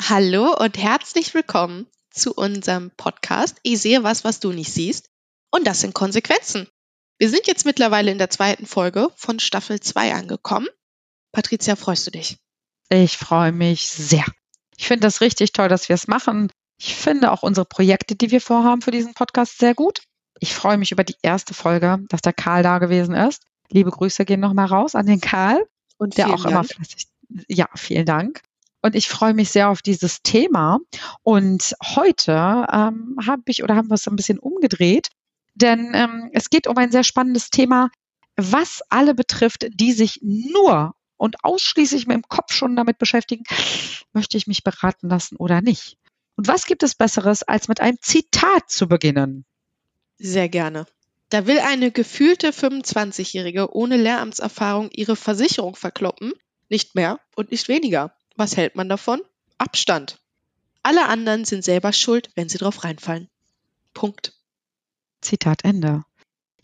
Hallo und herzlich willkommen zu unserem Podcast Ich sehe was, was du nicht siehst. Und das sind Konsequenzen. Wir sind jetzt mittlerweile in der zweiten Folge von Staffel 2 angekommen. Patricia, freust du dich? Ich freue mich sehr. Ich finde das richtig toll, dass wir es machen. Ich finde auch unsere Projekte, die wir vorhaben für diesen Podcast, sehr gut. Ich freue mich über die erste Folge, dass der Karl da gewesen ist. Liebe Grüße gehen nochmal raus an den Karl. Und der auch Dank. immer fleißig. Ja, vielen Dank. Und ich freue mich sehr auf dieses Thema. Und heute ähm, habe ich oder haben wir es ein bisschen umgedreht, denn ähm, es geht um ein sehr spannendes Thema, was alle betrifft, die sich nur und ausschließlich mit dem Kopf schon damit beschäftigen, möchte ich mich beraten lassen oder nicht. Und was gibt es Besseres, als mit einem Zitat zu beginnen? Sehr gerne. Da will eine gefühlte 25-Jährige ohne Lehramtserfahrung ihre Versicherung verkloppen, nicht mehr und nicht weniger. Was hält man davon? Abstand. Alle anderen sind selber schuld, wenn sie drauf reinfallen. Punkt. Zitat Ende.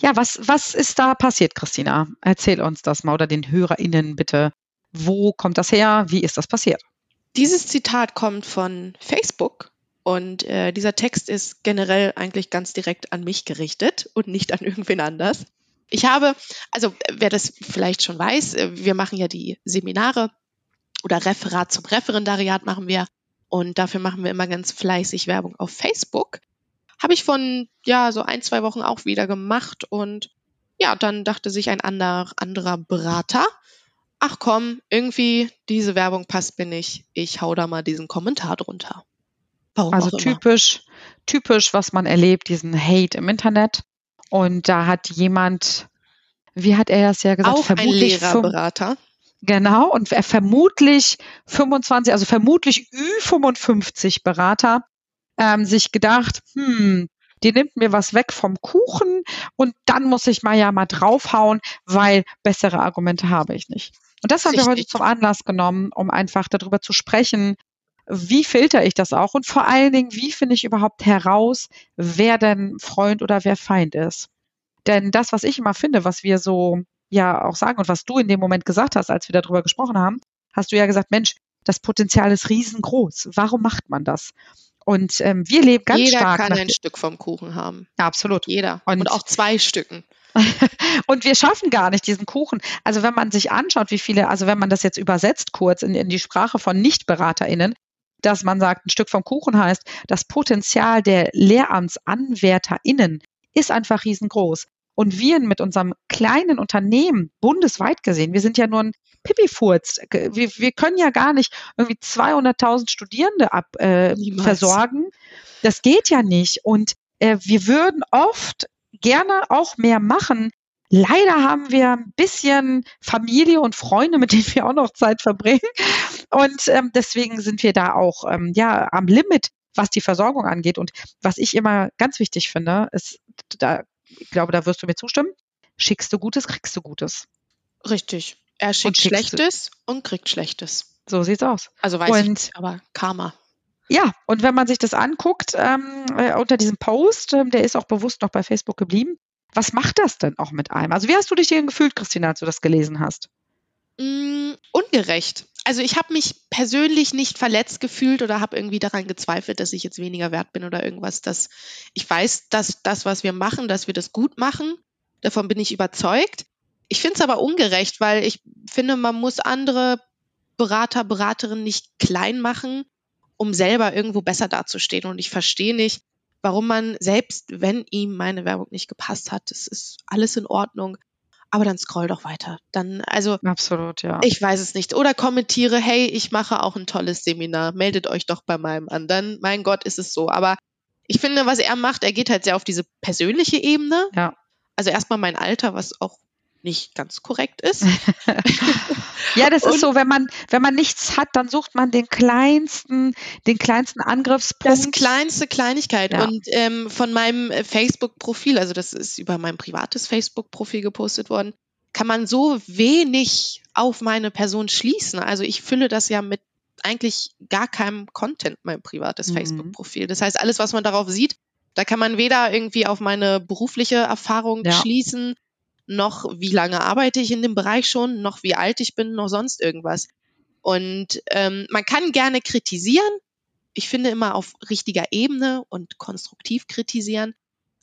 Ja, was, was ist da passiert, Christina? Erzähl uns das mal oder den HörerInnen bitte. Wo kommt das her? Wie ist das passiert? Dieses Zitat kommt von Facebook und äh, dieser Text ist generell eigentlich ganz direkt an mich gerichtet und nicht an irgendwen anders. Ich habe, also wer das vielleicht schon weiß, äh, wir machen ja die Seminare oder Referat zum Referendariat machen wir. Und dafür machen wir immer ganz fleißig Werbung auf Facebook. Habe ich von, ja, so ein, zwei Wochen auch wieder gemacht. Und ja, dann dachte sich ein anderer, anderer Berater, ach komm, irgendwie diese Werbung passt mir nicht. Ich hau da mal diesen Kommentar drunter. Warum also typisch, typisch, was man erlebt, diesen Hate im Internet. Und da hat jemand, wie hat er das ja gesagt, auch vermutlich ein Lehrerberater. Genau, und er vermutlich 25, also vermutlich Ü55 Berater, ähm, sich gedacht, hm, die nimmt mir was weg vom Kuchen und dann muss ich mal ja mal draufhauen, weil bessere Argumente habe ich nicht. Und das haben Richtig. wir heute zum Anlass genommen, um einfach darüber zu sprechen, wie filter ich das auch und vor allen Dingen, wie finde ich überhaupt heraus, wer denn Freund oder wer Feind ist. Denn das, was ich immer finde, was wir so ja auch sagen und was du in dem Moment gesagt hast, als wir darüber gesprochen haben, hast du ja gesagt, Mensch, das Potenzial ist riesengroß. Warum macht man das? Und ähm, wir leben ganz Jeder stark. Jeder kann ein Stück vom Kuchen haben. Ja, absolut. Jeder. Und, und auch zwei Stücken. und wir schaffen gar nicht diesen Kuchen. Also wenn man sich anschaut, wie viele, also wenn man das jetzt übersetzt kurz in, in die Sprache von NichtberaterInnen, dass man sagt, ein Stück vom Kuchen heißt, das Potenzial der LehramtsanwärterInnen ist einfach riesengroß. Und wir mit unserem kleinen Unternehmen, bundesweit gesehen, wir sind ja nur ein Pipifurz. Wir, wir können ja gar nicht irgendwie 200.000 Studierende ab, äh, versorgen. Das geht ja nicht. Und äh, wir würden oft gerne auch mehr machen. Leider haben wir ein bisschen Familie und Freunde, mit denen wir auch noch Zeit verbringen. Und ähm, deswegen sind wir da auch ähm, ja am Limit, was die Versorgung angeht. Und was ich immer ganz wichtig finde, ist, da ich glaube, da wirst du mir zustimmen. Schickst du Gutes, kriegst du Gutes. Richtig. Er schickt und Schlechtes und kriegt Schlechtes. So sieht's aus. Also weiß und, ich nicht, aber Karma. Ja, und wenn man sich das anguckt, ähm, äh, unter diesem Post, ähm, der ist auch bewusst noch bei Facebook geblieben, was macht das denn auch mit einem? Also wie hast du dich denn gefühlt, Christina, als du das gelesen hast? Mm, ungerecht. Also ich habe mich persönlich nicht verletzt gefühlt oder habe irgendwie daran gezweifelt, dass ich jetzt weniger wert bin oder irgendwas. Dass ich weiß, dass das, was wir machen, dass wir das gut machen. Davon bin ich überzeugt. Ich finde es aber ungerecht, weil ich finde, man muss andere Berater, Beraterinnen nicht klein machen, um selber irgendwo besser dazustehen. Und ich verstehe nicht, warum man selbst, wenn ihm meine Werbung nicht gepasst hat, das ist alles in Ordnung, aber dann scroll doch weiter. Dann, also. Absolut, ja. Ich weiß es nicht. Oder kommentiere, hey, ich mache auch ein tolles Seminar. Meldet euch doch bei meinem an. Dann, mein Gott, ist es so. Aber ich finde, was er macht, er geht halt sehr auf diese persönliche Ebene. Ja. Also erstmal mein Alter, was auch nicht ganz korrekt ist. ja, das ist so, wenn man, wenn man nichts hat, dann sucht man den kleinsten, den kleinsten Angriffspunkt. Das kleinste Kleinigkeit. Ja. Und ähm, von meinem äh, Facebook-Profil, also das ist über mein privates Facebook-Profil gepostet worden, kann man so wenig auf meine Person schließen. Also ich fülle das ja mit eigentlich gar keinem Content, mein privates mhm. Facebook-Profil. Das heißt, alles, was man darauf sieht, da kann man weder irgendwie auf meine berufliche Erfahrung ja. schließen, noch wie lange arbeite ich in dem Bereich schon, noch wie alt ich bin, noch sonst irgendwas. Und ähm, man kann gerne kritisieren. Ich finde immer auf richtiger Ebene und konstruktiv kritisieren.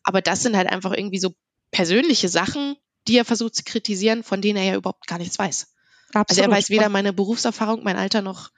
Aber das sind halt einfach irgendwie so persönliche Sachen, die er versucht zu kritisieren, von denen er ja überhaupt gar nichts weiß. Absolut. Also er weiß weder meine Berufserfahrung, mein Alter noch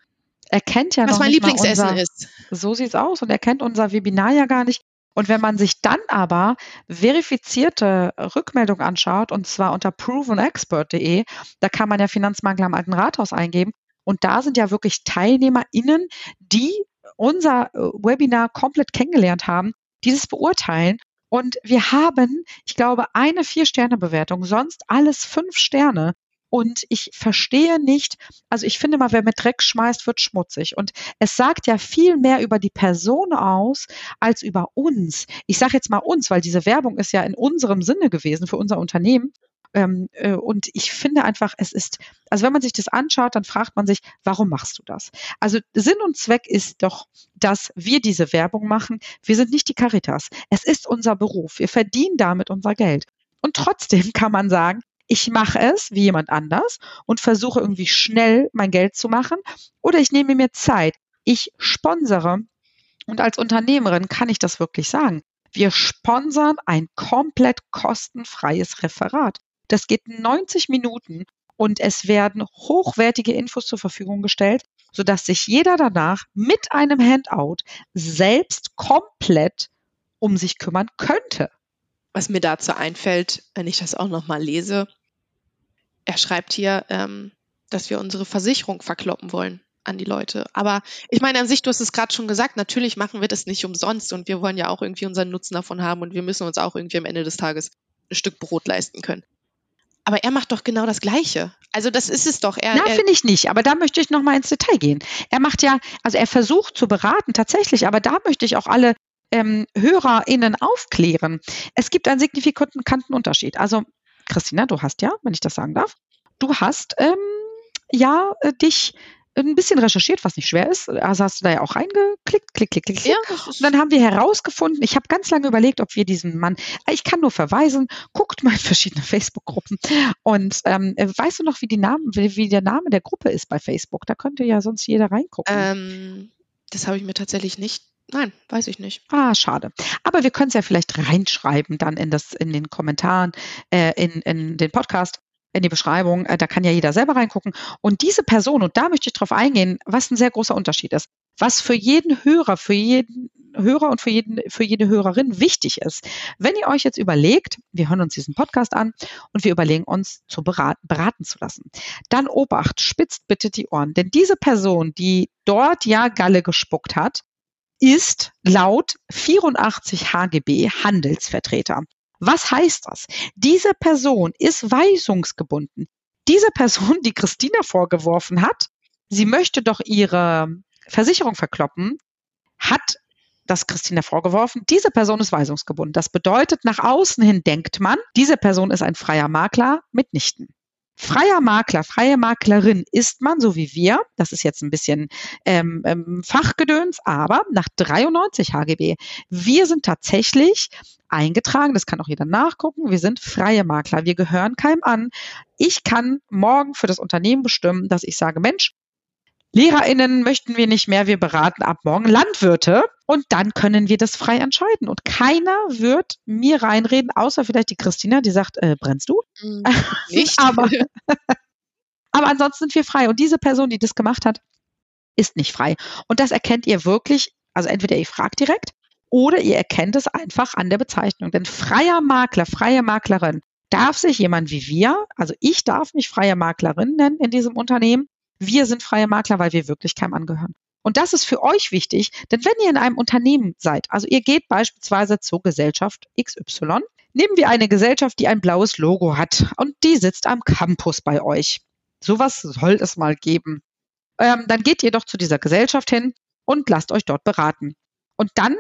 er kennt ja was noch mein Lieblingsessen unser, ist. So sieht's aus und er kennt unser Webinar ja gar nicht. Und wenn man sich dann aber verifizierte Rückmeldung anschaut, und zwar unter provenexpert.de, da kann man ja Finanzmakler am Alten Rathaus eingeben. Und da sind ja wirklich TeilnehmerInnen, die unser äh, Webinar komplett kennengelernt haben, dieses beurteilen. Und wir haben, ich glaube, eine Vier-Sterne-Bewertung, sonst alles fünf Sterne. Und ich verstehe nicht, also ich finde mal, wer mit Dreck schmeißt, wird schmutzig. Und es sagt ja viel mehr über die Person aus als über uns. Ich sage jetzt mal uns, weil diese Werbung ist ja in unserem Sinne gewesen für unser Unternehmen. Ähm, äh, und ich finde einfach, es ist, also wenn man sich das anschaut, dann fragt man sich, warum machst du das? Also Sinn und Zweck ist doch, dass wir diese Werbung machen. Wir sind nicht die Caritas. Es ist unser Beruf. Wir verdienen damit unser Geld. Und trotzdem kann man sagen, ich mache es wie jemand anders und versuche irgendwie schnell mein Geld zu machen oder ich nehme mir Zeit. Ich sponsere und als Unternehmerin kann ich das wirklich sagen. Wir sponsern ein komplett kostenfreies Referat. Das geht 90 Minuten und es werden hochwertige Infos zur Verfügung gestellt, sodass sich jeder danach mit einem Handout selbst komplett um sich kümmern könnte. Was mir dazu einfällt, wenn ich das auch nochmal lese, er schreibt hier, ähm, dass wir unsere Versicherung verkloppen wollen an die Leute. Aber ich meine, an sich, du hast es gerade schon gesagt, natürlich machen wir das nicht umsonst und wir wollen ja auch irgendwie unseren Nutzen davon haben und wir müssen uns auch irgendwie am Ende des Tages ein Stück Brot leisten können. Aber er macht doch genau das Gleiche. Also das ist es doch. Er, Na, finde ich nicht. Aber da möchte ich noch mal ins Detail gehen. Er macht ja, also er versucht zu beraten tatsächlich, aber da möchte ich auch alle ähm, HörerInnen aufklären. Es gibt einen signifikanten Unterschied. Also Christina, du hast ja, wenn ich das sagen darf, du hast ähm, ja äh, dich ein bisschen recherchiert, was nicht schwer ist. Also hast du da ja auch reingeklickt, klick, klick, klick. Ja, und dann haben wir herausgefunden, ich habe ganz lange überlegt, ob wir diesen Mann, ich kann nur verweisen, guckt mal in verschiedene Facebook-Gruppen. Und ähm, weißt du noch, wie, die Namen, wie, wie, der Name der Gruppe ist bei Facebook? Da könnte ja sonst jeder reingucken. Ähm, das habe ich mir tatsächlich nicht Nein, weiß ich nicht. Ah, schade. Aber wir können es ja vielleicht reinschreiben dann in das, in den Kommentaren, äh, in, in den Podcast, in die Beschreibung. Äh, da kann ja jeder selber reingucken. Und diese Person, und da möchte ich drauf eingehen, was ein sehr großer Unterschied ist, was für jeden Hörer, für jeden Hörer und für, jeden, für jede Hörerin wichtig ist. Wenn ihr euch jetzt überlegt, wir hören uns diesen Podcast an und wir überlegen uns zu beraten, beraten zu lassen, dann Obacht, spitzt bitte die Ohren. Denn diese Person, die dort ja Galle gespuckt hat, ist laut 84 HGB Handelsvertreter. Was heißt das? Diese Person ist weisungsgebunden. Diese Person, die Christina vorgeworfen hat, sie möchte doch ihre Versicherung verkloppen, hat das Christina vorgeworfen. Diese Person ist weisungsgebunden. Das bedeutet, nach außen hin denkt man, diese Person ist ein freier Makler mitnichten. Freier Makler, freie Maklerin ist man, so wie wir. Das ist jetzt ein bisschen ähm, ähm, Fachgedöns, aber nach 93 HGB. Wir sind tatsächlich eingetragen, das kann auch jeder nachgucken. Wir sind freie Makler. Wir gehören keinem an. Ich kann morgen für das Unternehmen bestimmen, dass ich sage, Mensch, LehrerInnen möchten wir nicht mehr, wir beraten ab morgen Landwirte und dann können wir das frei entscheiden. Und keiner wird mir reinreden, außer vielleicht die Christina, die sagt, äh, brennst du? Mhm. Nicht. aber, aber ansonsten sind wir frei. Und diese Person, die das gemacht hat, ist nicht frei. Und das erkennt ihr wirklich, also entweder ihr fragt direkt oder ihr erkennt es einfach an der Bezeichnung. Denn freier Makler, freie Maklerin darf sich jemand wie wir, also ich darf mich freie Maklerin nennen in diesem Unternehmen, wir sind freie Makler, weil wir wirklich keinem angehören. Und das ist für euch wichtig, denn wenn ihr in einem Unternehmen seid, also ihr geht beispielsweise zur Gesellschaft XY, nehmen wir eine Gesellschaft, die ein blaues Logo hat und die sitzt am Campus bei euch. Sowas soll es mal geben. Ähm, dann geht ihr doch zu dieser Gesellschaft hin und lasst euch dort beraten. Und dann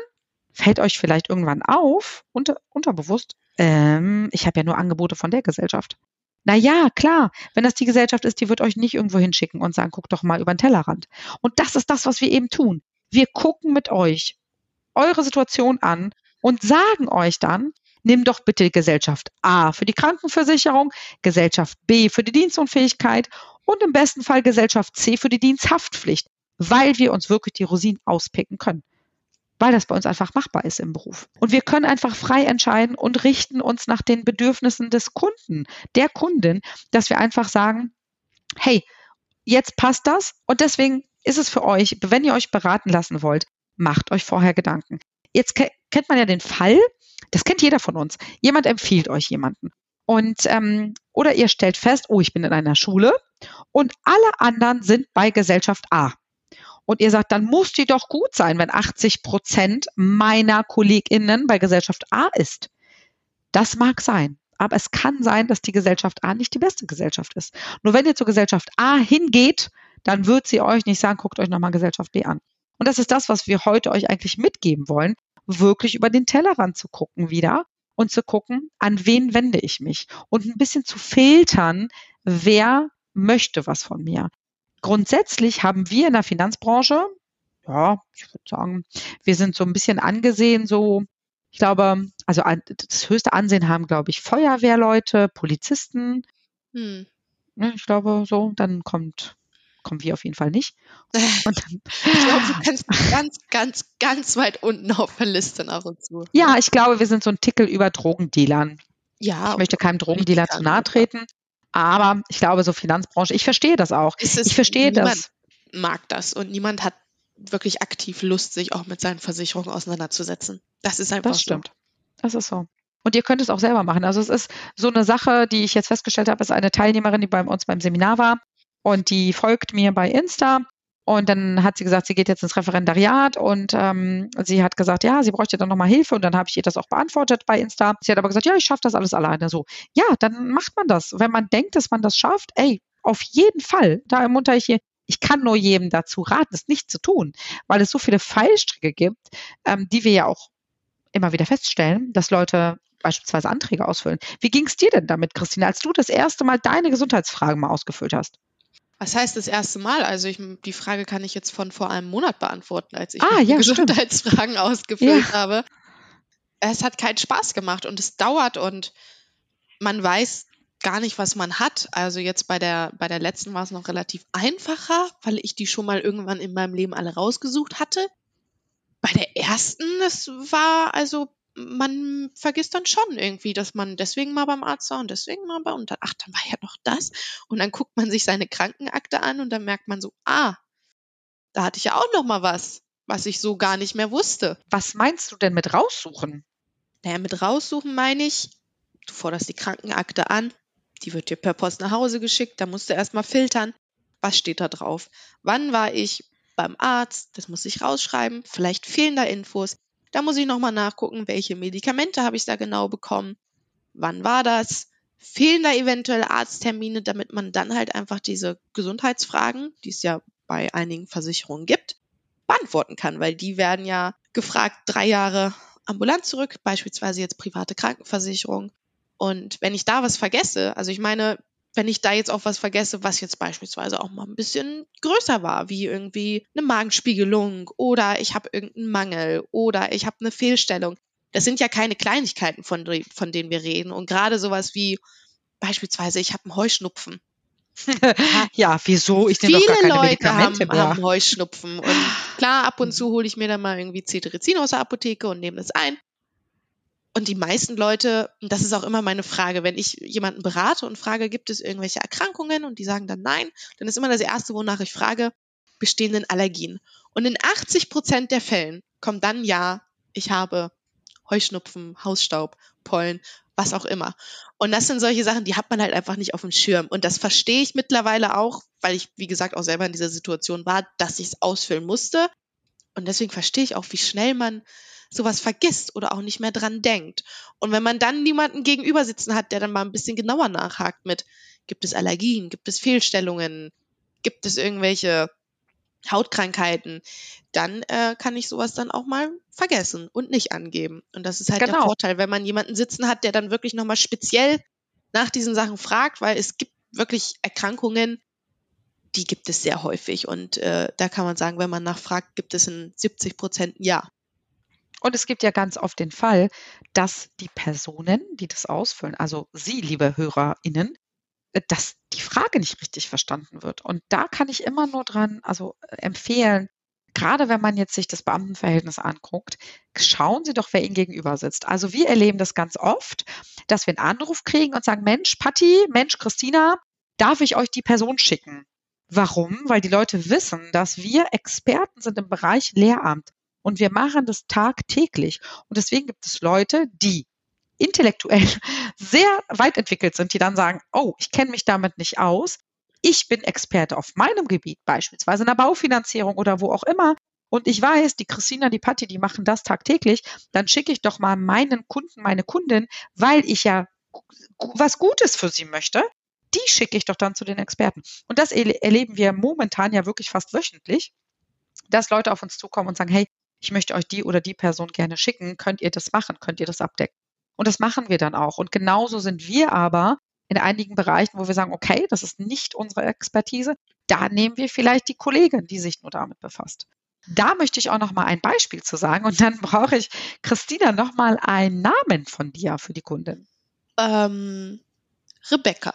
fällt euch vielleicht irgendwann auf, unter, unterbewusst, ähm, ich habe ja nur Angebote von der Gesellschaft. Na ja, klar, wenn das die Gesellschaft ist, die wird euch nicht irgendwo hinschicken und sagen, guck doch mal über den Tellerrand. Und das ist das, was wir eben tun. Wir gucken mit euch eure Situation an und sagen euch dann, nimm doch bitte Gesellschaft A für die Krankenversicherung, Gesellschaft B für die Dienstunfähigkeit und im besten Fall Gesellschaft C für die Diensthaftpflicht, weil wir uns wirklich die Rosinen auspicken können weil das bei uns einfach machbar ist im Beruf. Und wir können einfach frei entscheiden und richten uns nach den Bedürfnissen des Kunden, der Kundin, dass wir einfach sagen, hey, jetzt passt das und deswegen ist es für euch, wenn ihr euch beraten lassen wollt, macht euch vorher Gedanken. Jetzt kennt man ja den Fall, das kennt jeder von uns. Jemand empfiehlt euch jemanden. Und ähm, oder ihr stellt fest, oh, ich bin in einer Schule und alle anderen sind bei Gesellschaft A. Und ihr sagt, dann muss die doch gut sein, wenn 80 Prozent meiner KollegInnen bei Gesellschaft A ist. Das mag sein. Aber es kann sein, dass die Gesellschaft A nicht die beste Gesellschaft ist. Nur wenn ihr zur Gesellschaft A hingeht, dann wird sie euch nicht sagen, guckt euch nochmal Gesellschaft B an. Und das ist das, was wir heute euch eigentlich mitgeben wollen, wirklich über den Tellerrand zu gucken wieder und zu gucken, an wen wende ich mich und ein bisschen zu filtern, wer möchte was von mir. Grundsätzlich haben wir in der Finanzbranche, ja, ich würde sagen, wir sind so ein bisschen angesehen, so, ich glaube, also das höchste Ansehen haben, glaube ich, Feuerwehrleute, Polizisten. Hm. Ne, ich glaube, so, dann kommt kommen wir auf jeden Fall nicht. Und dann, ich glaube, du kannst ganz, ganz, ganz weit unten auf der Liste nach und zu. Ja, ich glaube, wir sind so ein Tickel über Drogendealern. Ja. Ich möchte keinem Drogendealer zu nahe treten. Aber ich glaube, so Finanzbranche, ich verstehe das auch. ich verstehe das. mag das und niemand hat wirklich aktiv Lust, sich auch mit seinen Versicherungen auseinanderzusetzen. Das ist einfach das so. stimmt. Das ist so. Und ihr könnt es auch selber machen. Also es ist so eine Sache, die ich jetzt festgestellt habe, ist eine Teilnehmerin, die bei uns beim Seminar war und die folgt mir bei Insta und dann hat sie gesagt, sie geht jetzt ins Referendariat und ähm, sie hat gesagt, ja, sie bräuchte dann nochmal Hilfe und dann habe ich ihr das auch beantwortet bei Insta. Sie hat aber gesagt, ja, ich schaffe das alles alleine so. Ja, dann macht man das. Wenn man denkt, dass man das schafft, ey, auf jeden Fall. Da ermunter ich hier, ich kann nur jedem dazu raten, es nicht zu tun, weil es so viele Fallstricke gibt, ähm, die wir ja auch immer wieder feststellen, dass Leute beispielsweise Anträge ausfüllen. Wie ging es dir denn damit, Christine, als du das erste Mal deine Gesundheitsfragen mal ausgefüllt hast? Was heißt das erste Mal? Also ich, die Frage kann ich jetzt von vor einem Monat beantworten, als ich ah, ja, Gesundheitsfragen ausgefüllt ja. habe. Es hat keinen Spaß gemacht und es dauert und man weiß gar nicht, was man hat. Also jetzt bei der, bei der letzten war es noch relativ einfacher, weil ich die schon mal irgendwann in meinem Leben alle rausgesucht hatte. Bei der ersten, das war also man vergisst dann schon irgendwie, dass man deswegen mal beim Arzt war und deswegen mal bei und dann, ach, dann war ja noch das. Und dann guckt man sich seine Krankenakte an und dann merkt man so, ah, da hatte ich ja auch noch mal was, was ich so gar nicht mehr wusste. Was meinst du denn mit raussuchen? Naja, mit raussuchen meine ich, du forderst die Krankenakte an, die wird dir per Post nach Hause geschickt, da musst du erstmal filtern, was steht da drauf? Wann war ich beim Arzt? Das muss ich rausschreiben. Vielleicht fehlen da Infos. Da muss ich nochmal nachgucken, welche Medikamente habe ich da genau bekommen, wann war das, fehlen da eventuell Arzttermine, damit man dann halt einfach diese Gesundheitsfragen, die es ja bei einigen Versicherungen gibt, beantworten kann, weil die werden ja gefragt, drei Jahre ambulant zurück, beispielsweise jetzt private Krankenversicherung. Und wenn ich da was vergesse, also ich meine, wenn ich da jetzt auch was vergesse, was jetzt beispielsweise auch mal ein bisschen größer war, wie irgendwie eine Magenspiegelung oder ich habe irgendeinen Mangel oder ich habe eine Fehlstellung. Das sind ja keine Kleinigkeiten, von, von denen wir reden. Und gerade sowas wie beispielsweise, ich habe einen Heuschnupfen. ja, wieso? Ich nehme Viele doch gar keine Leute Medikamente haben, haben Heuschnupfen. Und klar, ab und zu hole ich mir dann mal irgendwie Cetirizin aus der Apotheke und nehme das ein. Und die meisten Leute, das ist auch immer meine Frage, wenn ich jemanden berate und frage, gibt es irgendwelche Erkrankungen und die sagen dann nein, dann ist immer das Erste, wonach ich frage, bestehen denn Allergien? Und in 80 Prozent der Fällen kommt dann ja, ich habe Heuschnupfen, Hausstaub, Pollen, was auch immer. Und das sind solche Sachen, die hat man halt einfach nicht auf dem Schirm. Und das verstehe ich mittlerweile auch, weil ich, wie gesagt, auch selber in dieser Situation war, dass ich es ausfüllen musste. Und deswegen verstehe ich auch, wie schnell man sowas vergisst oder auch nicht mehr dran denkt. Und wenn man dann niemanden gegenüber sitzen hat, der dann mal ein bisschen genauer nachhakt mit, gibt es Allergien, gibt es Fehlstellungen, gibt es irgendwelche Hautkrankheiten, dann äh, kann ich sowas dann auch mal vergessen und nicht angeben. Und das ist halt genau. der Vorteil, wenn man jemanden sitzen hat, der dann wirklich nochmal speziell nach diesen Sachen fragt, weil es gibt wirklich Erkrankungen, die gibt es sehr häufig. Und äh, da kann man sagen, wenn man nachfragt, gibt es in 70 Prozent Ja. Und es gibt ja ganz oft den Fall, dass die Personen, die das ausfüllen, also Sie, liebe HörerInnen, äh, dass die Frage nicht richtig verstanden wird. Und da kann ich immer nur dran, also äh, empfehlen, gerade wenn man jetzt sich das Beamtenverhältnis anguckt, schauen Sie doch, wer Ihnen gegenüber sitzt. Also wir erleben das ganz oft, dass wir einen Anruf kriegen und sagen, Mensch, Patti, Mensch, Christina, darf ich euch die Person schicken? Warum? Weil die Leute wissen, dass wir Experten sind im Bereich Lehramt und wir machen das tagtäglich. Und deswegen gibt es Leute, die intellektuell sehr weit entwickelt sind, die dann sagen, oh, ich kenne mich damit nicht aus. Ich bin Experte auf meinem Gebiet, beispielsweise in der Baufinanzierung oder wo auch immer. Und ich weiß, die Christina, die Patti, die machen das tagtäglich. Dann schicke ich doch mal meinen Kunden, meine Kundin, weil ich ja was Gutes für sie möchte. Die schicke ich doch dann zu den Experten. Und das erleben wir momentan ja wirklich fast wöchentlich, dass Leute auf uns zukommen und sagen, hey, ich möchte euch die oder die Person gerne schicken. Könnt ihr das machen? Könnt ihr das abdecken? Und das machen wir dann auch. Und genauso sind wir aber in einigen Bereichen, wo wir sagen, okay, das ist nicht unsere Expertise, da nehmen wir vielleicht die Kollegin, die sich nur damit befasst. Da möchte ich auch noch mal ein Beispiel zu sagen und dann brauche ich Christina noch mal einen Namen von dir für die Kundin. Ähm, Rebecca.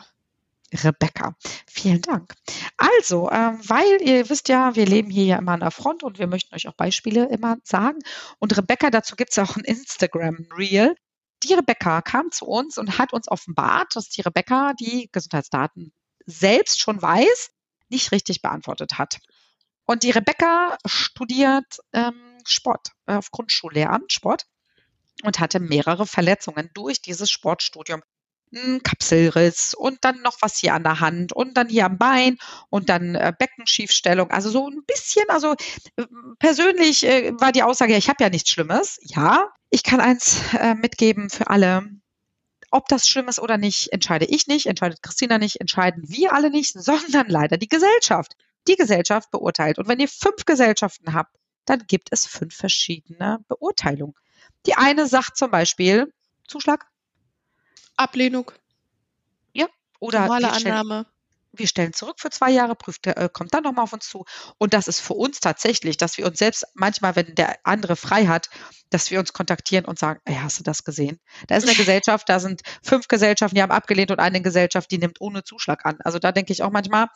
Rebecca. Vielen Dank. Also, ähm, weil ihr wisst ja, wir leben hier ja immer an der Front und wir möchten euch auch Beispiele immer sagen. Und Rebecca, dazu gibt es auch ein Instagram-Reel die Rebecca kam zu uns und hat uns offenbart, dass die Rebecca die Gesundheitsdaten selbst schon weiß, nicht richtig beantwortet hat. Und die Rebecca studiert ähm, Sport äh, auf Grundschullehramt Sport und hatte mehrere Verletzungen durch dieses Sportstudium. Ein Kapselriss und dann noch was hier an der Hand und dann hier am Bein und dann äh, Beckenschiefstellung. Also so ein bisschen, also äh, persönlich äh, war die Aussage, ich habe ja nichts Schlimmes. Ja, ich kann eins äh, mitgeben für alle. Ob das schlimm ist oder nicht, entscheide ich nicht, entscheidet Christina nicht, entscheiden wir alle nicht, sondern leider die Gesellschaft. Die Gesellschaft beurteilt. Und wenn ihr fünf Gesellschaften habt, dann gibt es fünf verschiedene Beurteilungen. Die eine sagt zum Beispiel Zuschlag. Ablehnung. Ja. Oder Normale Annahme wir stellen zurück für zwei Jahre, prüft, äh, kommt dann nochmal auf uns zu. Und das ist für uns tatsächlich, dass wir uns selbst manchmal, wenn der andere frei hat, dass wir uns kontaktieren und sagen, ey, hast du das gesehen? Da ist eine Gesellschaft, da sind fünf Gesellschaften, die haben abgelehnt und eine Gesellschaft, die nimmt ohne Zuschlag an. Also da denke ich auch manchmal,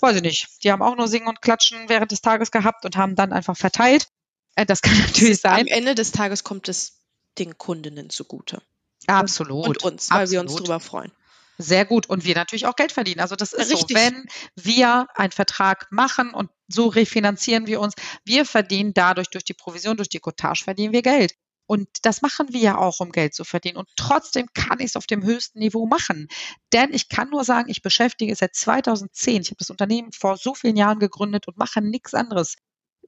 weiß ich nicht, die haben auch nur Singen und Klatschen während des Tages gehabt und haben dann einfach verteilt. Äh, das kann natürlich sein. Am Ende des Tages kommt es den Kundinnen zugute. Absolut. Und uns, weil Absolut. wir uns darüber freuen. Sehr gut. Und wir natürlich auch Geld verdienen. Also das ist Richtig. so, wenn wir einen Vertrag machen und so refinanzieren wir uns, wir verdienen dadurch durch die Provision, durch die Cottage verdienen wir Geld. Und das machen wir ja auch, um Geld zu verdienen. Und trotzdem kann ich es auf dem höchsten Niveau machen. Denn ich kann nur sagen, ich beschäftige es seit 2010. Ich habe das Unternehmen vor so vielen Jahren gegründet und mache nichts anderes.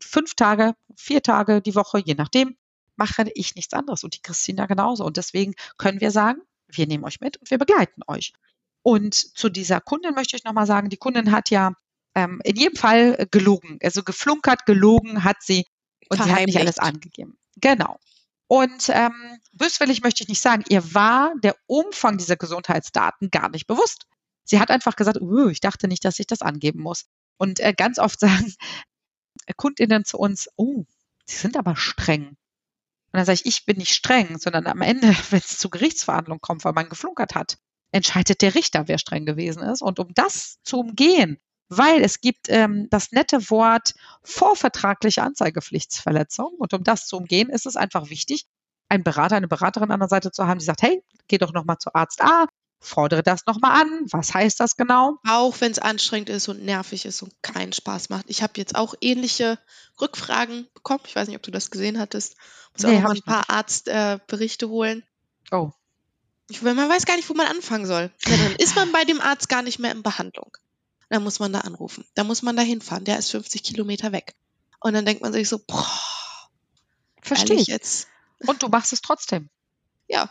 Fünf Tage, vier Tage die Woche, je nachdem, mache ich nichts anderes. Und die Christina genauso. Und deswegen können wir sagen, wir nehmen euch mit und wir begleiten euch. Und zu dieser Kundin möchte ich nochmal sagen, die Kundin hat ja ähm, in jedem Fall gelogen, also geflunkert, gelogen hat sie und sie hat nicht alles angegeben. Genau. Und ähm, böswillig möchte ich nicht sagen, ihr war der Umfang dieser Gesundheitsdaten gar nicht bewusst. Sie hat einfach gesagt, ich dachte nicht, dass ich das angeben muss. Und äh, ganz oft sagen Kundinnen zu uns, oh, sie sind aber streng. Und dann sage ich, ich bin nicht streng, sondern am Ende, wenn es zu Gerichtsverhandlungen kommt, weil man geflunkert hat, entscheidet der Richter, wer streng gewesen ist. Und um das zu umgehen, weil es gibt ähm, das nette Wort vorvertragliche Anzeigepflichtsverletzung. Und um das zu umgehen, ist es einfach wichtig, einen Berater, eine Beraterin an der Seite zu haben, die sagt, hey, geh doch nochmal zu Arzt A, fordere das nochmal an. Was heißt das genau? Auch wenn es anstrengend ist und nervig ist und keinen Spaß macht. Ich habe jetzt auch ähnliche Rückfragen bekommen. Ich weiß nicht, ob du das gesehen hattest. Muss nee, auch mal ein paar Arztberichte äh, holen. Oh. Ich, man weiß gar nicht, wo man anfangen soll. Ja, dann ist man bei dem Arzt gar nicht mehr in Behandlung. Dann muss man da anrufen. Da muss man da hinfahren. Der ist 50 Kilometer weg. Und dann denkt man sich so, boah. Verstehe ich jetzt. Und du machst es trotzdem. Ja,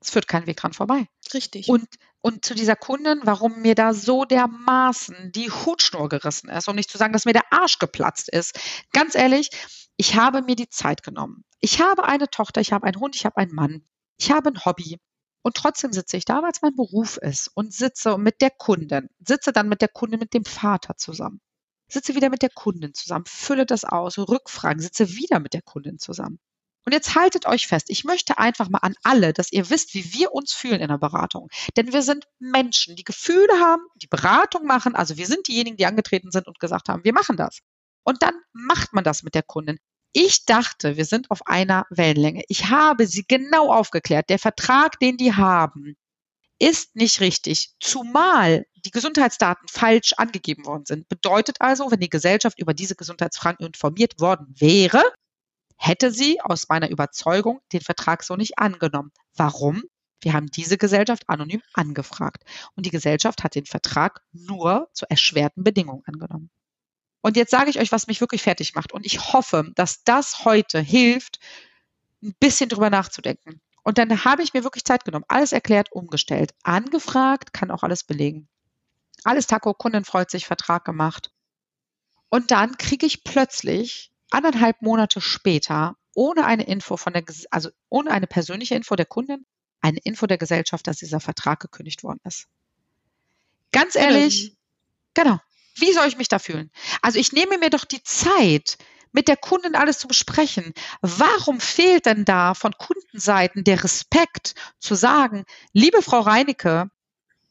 es führt kein Weg dran vorbei. Richtig. Und, und zu dieser Kundin, warum mir da so dermaßen die Hutschnur gerissen ist, um nicht zu sagen, dass mir der Arsch geplatzt ist. Ganz ehrlich, ich habe mir die Zeit genommen. Ich habe eine Tochter, ich habe einen Hund, ich habe einen Mann, ich habe ein Hobby. Und trotzdem sitze ich da, weil es mein Beruf ist und sitze mit der Kundin, sitze dann mit der Kundin, mit dem Vater zusammen, sitze wieder mit der Kundin zusammen, fülle das aus, Rückfragen, sitze wieder mit der Kundin zusammen. Und jetzt haltet euch fest, ich möchte einfach mal an alle, dass ihr wisst, wie wir uns fühlen in der Beratung. Denn wir sind Menschen, die Gefühle haben, die Beratung machen. Also wir sind diejenigen, die angetreten sind und gesagt haben, wir machen das. Und dann macht man das mit der Kundin. Ich dachte, wir sind auf einer Wellenlänge. Ich habe sie genau aufgeklärt. Der Vertrag, den die haben, ist nicht richtig, zumal die Gesundheitsdaten falsch angegeben worden sind. Bedeutet also, wenn die Gesellschaft über diese Gesundheitsfragen informiert worden wäre, hätte sie aus meiner Überzeugung den Vertrag so nicht angenommen. Warum? Wir haben diese Gesellschaft anonym angefragt und die Gesellschaft hat den Vertrag nur zu erschwerten Bedingungen angenommen. Und jetzt sage ich euch, was mich wirklich fertig macht. Und ich hoffe, dass das heute hilft, ein bisschen drüber nachzudenken. Und dann habe ich mir wirklich Zeit genommen, alles erklärt, umgestellt, angefragt, kann auch alles belegen. Alles Taco, Kundin freut sich, Vertrag gemacht. Und dann kriege ich plötzlich anderthalb Monate später ohne eine Info von der, also ohne eine persönliche Info der Kundin, eine Info der Gesellschaft, dass dieser Vertrag gekündigt worden ist. Ganz ehrlich, genau. Wie soll ich mich da fühlen? Also ich nehme mir doch die Zeit, mit der Kundin alles zu besprechen. Warum fehlt denn da von Kundenseiten der Respekt zu sagen, liebe Frau Reinecke,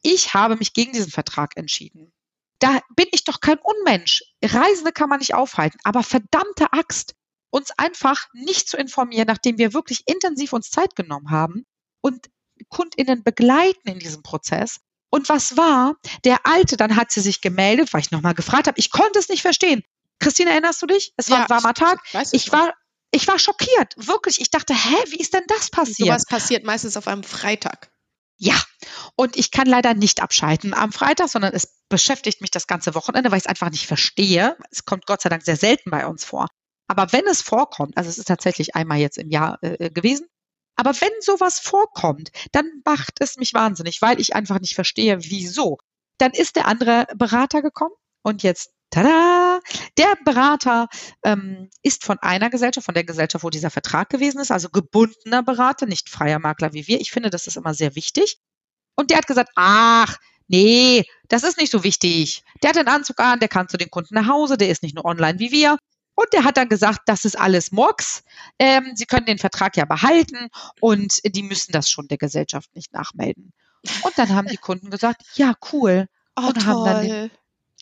ich habe mich gegen diesen Vertrag entschieden. Da bin ich doch kein Unmensch. Reisende kann man nicht aufhalten, aber verdammte Axt, uns einfach nicht zu informieren, nachdem wir wirklich intensiv uns Zeit genommen haben und KundInnen begleiten in diesem Prozess, und was war? Der Alte, dann hat sie sich gemeldet, weil ich nochmal gefragt habe. Ich konnte es nicht verstehen. Christine, erinnerst du dich? Es war ja, ein warmer Tag. Ich, ich war, ich war schockiert. Wirklich. Ich dachte, hä, wie ist denn das passiert? Sowas passiert meistens auf einem Freitag. Ja, und ich kann leider nicht abschalten am Freitag, sondern es beschäftigt mich das ganze Wochenende, weil ich es einfach nicht verstehe. Es kommt Gott sei Dank sehr selten bei uns vor. Aber wenn es vorkommt, also es ist tatsächlich einmal jetzt im Jahr äh, äh gewesen, aber wenn sowas vorkommt, dann macht es mich wahnsinnig, weil ich einfach nicht verstehe, wieso. Dann ist der andere Berater gekommen und jetzt Tada! Der Berater ähm, ist von einer Gesellschaft, von der Gesellschaft, wo dieser Vertrag gewesen ist, also gebundener Berater, nicht freier Makler wie wir. Ich finde, das ist immer sehr wichtig. Und der hat gesagt, ach, nee, das ist nicht so wichtig. Der hat den Anzug an, der kann zu den Kunden nach Hause, der ist nicht nur online wie wir. Und der hat dann gesagt, das ist alles Murks. Ähm, Sie können den Vertrag ja behalten und die müssen das schon der Gesellschaft nicht nachmelden. Und dann haben die Kunden gesagt, ja, cool. Oh, und toll. haben dann den,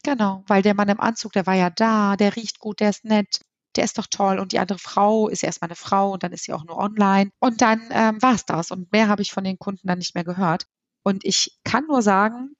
genau, weil der Mann im Anzug, der war ja da, der riecht gut, der ist nett, der ist doch toll. Und die andere Frau ist erstmal eine Frau und dann ist sie auch nur online. Und dann ähm, war es das. Und mehr habe ich von den Kunden dann nicht mehr gehört. Und ich kann nur sagen,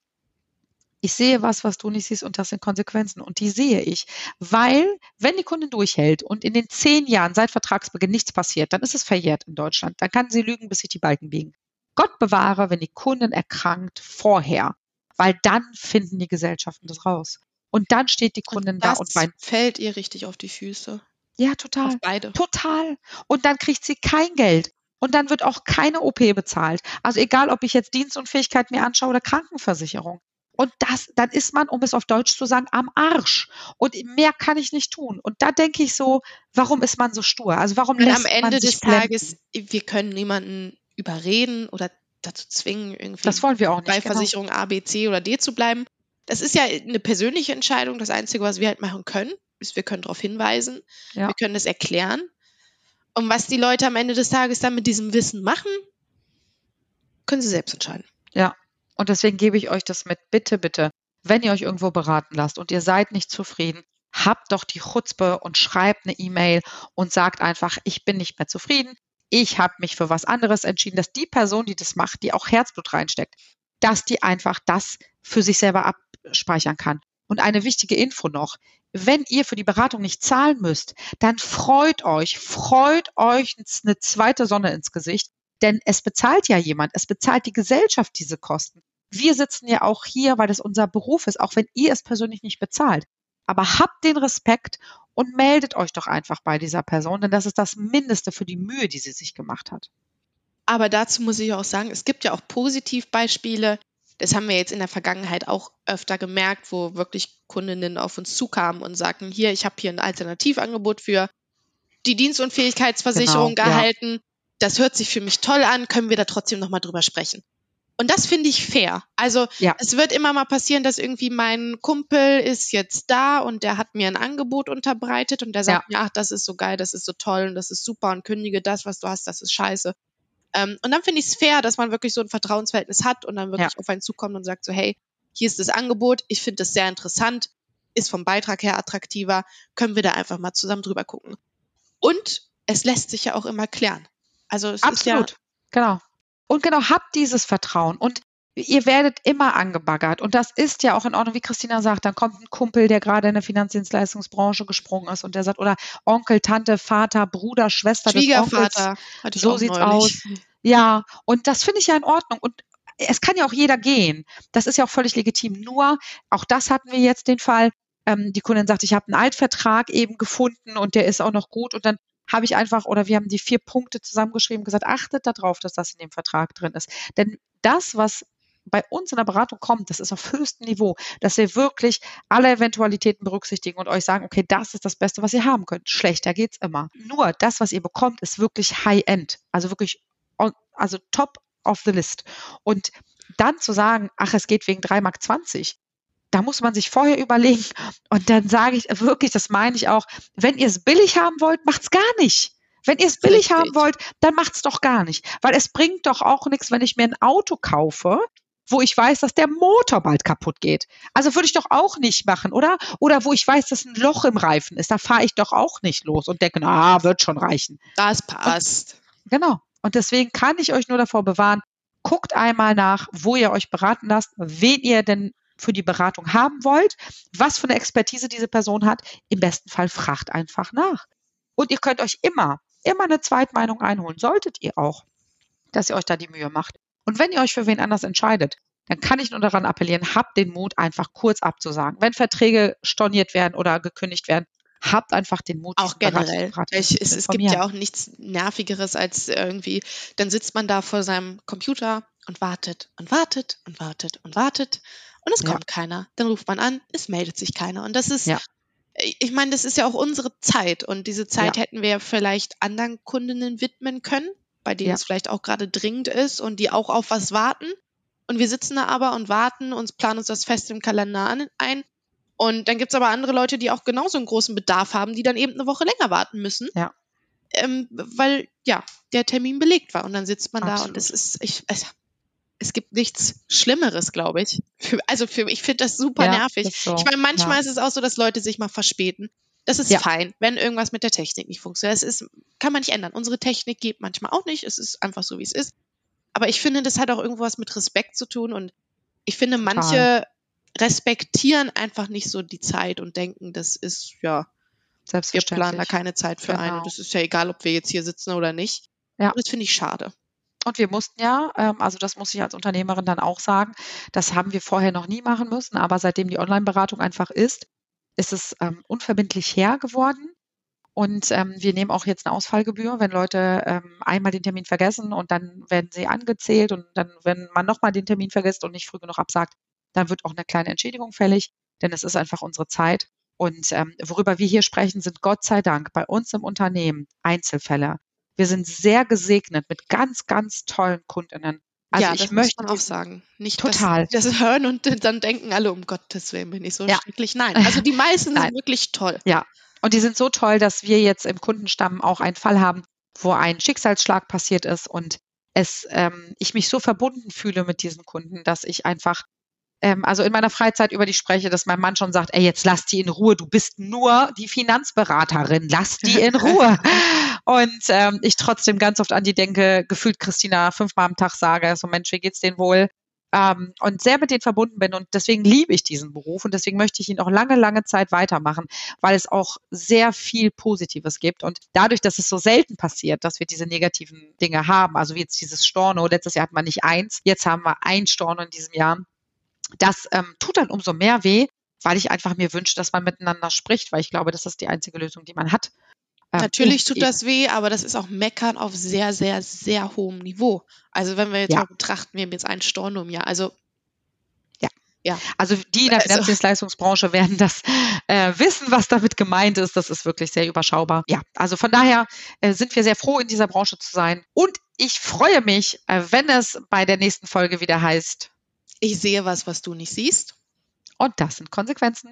ich sehe was, was du nicht siehst und das sind Konsequenzen. Und die sehe ich. Weil, wenn die Kundin durchhält und in den zehn Jahren seit Vertragsbeginn nichts passiert, dann ist es verjährt in Deutschland. Dann kann sie lügen, bis sich die Balken biegen. Gott bewahre, wenn die Kundin erkrankt vorher. Weil dann finden die Gesellschaften das raus. Und dann steht die Kundin und da und meint. fällt ihr richtig auf die Füße. Ja, total. Auf beide. Total. Und dann kriegt sie kein Geld. Und dann wird auch keine OP bezahlt. Also egal, ob ich jetzt Dienstunfähigkeit mir anschaue oder Krankenversicherung. Und das, dann ist man, um es auf Deutsch zu sagen, am Arsch. Und mehr kann ich nicht tun. Und da denke ich so, warum ist man so stur? Also warum und lässt am Ende des Tages, wir können niemanden überreden oder dazu zwingen, irgendwie das wollen wir auch nicht, bei genau. Versicherung A, B, C oder D zu bleiben. Das ist ja eine persönliche Entscheidung. Das Einzige, was wir halt machen können, ist, wir können darauf hinweisen, ja. wir können es erklären. Und was die Leute am Ende des Tages dann mit diesem Wissen machen, können sie selbst entscheiden. Ja, und deswegen gebe ich euch das mit. Bitte, bitte, wenn ihr euch irgendwo beraten lasst und ihr seid nicht zufrieden, habt doch die Chutzpe und schreibt eine E-Mail und sagt einfach, ich bin nicht mehr zufrieden. Ich habe mich für was anderes entschieden, dass die Person, die das macht, die auch Herzblut reinsteckt, dass die einfach das für sich selber abspeichern kann. Und eine wichtige Info noch. Wenn ihr für die Beratung nicht zahlen müsst, dann freut euch, freut euch eine zweite Sonne ins Gesicht, denn es bezahlt ja jemand, es bezahlt die Gesellschaft diese Kosten. Wir sitzen ja auch hier, weil das unser Beruf ist, auch wenn ihr es persönlich nicht bezahlt. Aber habt den Respekt und meldet euch doch einfach bei dieser Person, denn das ist das Mindeste für die Mühe, die sie sich gemacht hat. Aber dazu muss ich auch sagen, es gibt ja auch Positivbeispiele. Das haben wir jetzt in der Vergangenheit auch öfter gemerkt, wo wirklich Kundinnen auf uns zukamen und sagten, hier, ich habe hier ein Alternativangebot für die Dienstunfähigkeitsversicherung genau, gehalten. Ja. Das hört sich für mich toll an, können wir da trotzdem nochmal drüber sprechen. Und das finde ich fair. Also Ja. es wird immer mal passieren, dass irgendwie mein Kumpel ist jetzt da und der hat mir ein Angebot unterbreitet und der sagt mir, ach, das ist so geil, das ist so toll und das ist super und kündige das, was du hast, das ist scheiße. Ähm, und dann finde ich es fair, dass man wirklich so ein Vertrauensverhältnis hat und dann wirklich auf einen zukommt und sagt so, hey, hier ist das Angebot, ich finde das sehr interessant, ist vom Beitrag her attraktiver, können wir da einfach mal zusammen drüber gucken. Und es lässt sich ja auch immer klären. Also es Absolut. ist ja, Genau. Und genau, habt dieses Vertrauen und ihr werdet immer angebaggert. Und das ist ja auch in Ordnung, wie Christina sagt, dann kommt ein Kumpel, der gerade in der Finanzdienstleistungsbranche gesprungen ist und der sagt, oder Onkel, Tante, Vater, Bruder, Schwester des Onkels. Schwiegervater hatte ich So sieht's neulich. Ja, und das finde ich ja in Ordnung. Und es kann ja auch jeder gehen. Das ist ja auch völlig legitim. Nur, auch das hatten wir jetzt den Fall, ähm, die Kundin sagt, ich habe einen Altvertrag eben gefunden und der ist auch noch gut. Und dann habe ich einfach, oder wir haben die vier Punkte zusammengeschrieben, gesagt, achtet darauf, dass das in dem Vertrag drin ist. Denn das, was bei uns in der Beratung kommt, das ist auf höchstem Niveau, dass wir wirklich alle Eventualitäten berücksichtigen und euch sagen, okay, das ist das Beste, was ihr haben könnt. Schlechter geht's immer. Nur das, was ihr bekommt, ist wirklich High-End. Also wirklich, on- also top of the list. Und dann zu sagen, ach, es geht wegen 3,20 Mark, da muss man sich vorher überlegen. Und dann sage ich wirklich, das meine ich auch, wenn ihr es billig haben wollt, macht's gar nicht. Wenn ihr es billig Richtig. haben wollt, dann macht's doch gar nicht. Weil es bringt doch auch nichts, wenn ich mir ein Auto kaufe, wo ich weiß, dass der Motor bald kaputt geht. Also würde ich doch auch nicht machen, oder? Oder wo ich weiß, dass ein Loch im Reifen ist, da fahre ich doch auch nicht los und denke, na, wird schon reichen. Das passt. Genau. Und deswegen kann ich euch nur davor bewahren, guckt einmal nach, wo ihr euch beraten lasst, wen ihr denn für die Beratung haben wollt, was für eine Expertise diese Person hat. Im besten Fall fragt einfach nach. Und ihr könnt euch immer, immer eine Zweitmeinung einholen. Solltet ihr auch, dass ihr euch da die Mühe macht. Und wenn ihr euch für wen anders entscheidet, dann kann ich nur daran appellieren, habt den Mut, einfach kurz abzusagen. Wenn Verträge storniert werden oder gekündigt werden, habt einfach den Mut, Auch generell. Ich, es, es gibt ja auch nichts Nervigeres als irgendwie, dann sitzt man da vor seinem Computer und wartet und wartet und wartet und wartet und es Ja. kommt keiner. Dann ruft man an, es meldet sich keiner. Und das ist, Ja. ich meine, das ist ja auch unsere Zeit und diese Zeit Ja. hätten wir vielleicht anderen Kundinnen widmen können, bei denen es vielleicht auch gerade dringend ist und die auch auf was warten. Und wir sitzen da aber und warten, uns planen uns das fest im Kalender an, ein. Und dann gibt's aber andere Leute, die auch genauso einen großen Bedarf haben, die dann eben eine Woche länger warten müssen. Ja. Ähm, weil ja, der Termin belegt war. Und dann sitzt man da und Absolut. es ist, ich, es, es gibt nichts Schlimmeres, glaube ich. Für, also für ich finde das super Ja, nervig. so. Ich meine, manchmal Ja. ist es auch so, dass Leute sich mal verspäten. Das ist Ja. fein, wenn irgendwas mit der Technik nicht funktioniert. Das ist, kann man nicht ändern. Unsere Technik geht manchmal auch nicht. Es ist einfach so, wie es ist. Aber ich finde, das hat auch irgendwo was mit Respekt zu tun. Und ich finde, manche respektieren einfach nicht so die Zeit und denken, das ist, ja, wir planen da keine Zeit für ein. Genau. Und das ist ja egal, ob wir jetzt hier sitzen oder nicht. Ja. Und das finde ich schade. Und wir mussten ja, ähm, also das muss ich als Unternehmerin dann auch sagen, das haben wir vorher noch nie machen müssen, aber seitdem die Online-Beratung einfach ist, ist es ähm, unverbindlich her geworden. Und ähm, wir nehmen auch jetzt eine Ausfallgebühr, wenn Leute ähm, einmal den Termin vergessen und dann werden sie angezählt und dann, wenn man nochmal den Termin vergisst und nicht früh genug absagt, dann wird auch eine kleine Entschädigung fällig, denn es ist einfach unsere Zeit. Und ähm, worüber wir hier sprechen, sind Gott sei Dank bei uns im Unternehmen Einzelfälle. Wir sind sehr gesegnet mit ganz, ganz tollen Kundinnen. Also ja, ich das möchte muss man auch sagen. Nicht, Total. Dass, das hören und dann denken alle, um Gottes Willen bin ich so Ja. schrecklich. Nein, also die meisten sind wirklich toll. Und die sind so toll, dass wir jetzt im Kundenstamm auch einen Fall haben, wo ein Schicksalsschlag passiert ist und es, ähm, ich mich so verbunden fühle mit diesen Kunden, dass ich einfach, ähm, also in meiner Freizeit über die spreche, dass mein Mann schon sagt, ey, jetzt lass die in Ruhe, du bist nur die Finanzberaterin, lass die in Ruhe. und ähm, ich trotzdem ganz oft an die denke, gefühlt Christina fünfmal am Tag sage, so Mensch, wie geht's denen wohl? ähm, und sehr mit denen verbunden bin. Und deswegen liebe ich diesen Beruf und deswegen möchte ich ihn auch lange, lange Zeit weitermachen, weil es auch sehr viel Positives gibt. Und dadurch, dass es so selten passiert, dass wir diese negativen Dinge haben, also wie jetzt dieses Storno, letztes Jahr hatten wir nicht eins, jetzt haben wir ein Storno in diesem Jahr. Das ähm, tut dann umso mehr weh, weil ich einfach mir wünsche, dass man miteinander spricht, weil ich glaube, das ist die einzige Lösung, die man hat. Ähm, Natürlich tut eben- das weh, aber das ist auch Meckern auf sehr, sehr, sehr hohem Niveau. Also wenn wir jetzt Ja. mal betrachten, wir haben jetzt einen Storno im Jahr. Also Also die in der Also- Finanzdienstleistungsbranche werden das äh, wissen, was damit gemeint ist. Das ist wirklich sehr überschaubar. Ja, also von daher äh, sind wir sehr froh, in dieser Branche zu sein. Und Ich freue mich, äh, wenn es bei der nächsten Folge wieder heißt. Ich sehe was, was du nicht siehst. Und das sind Konsequenzen.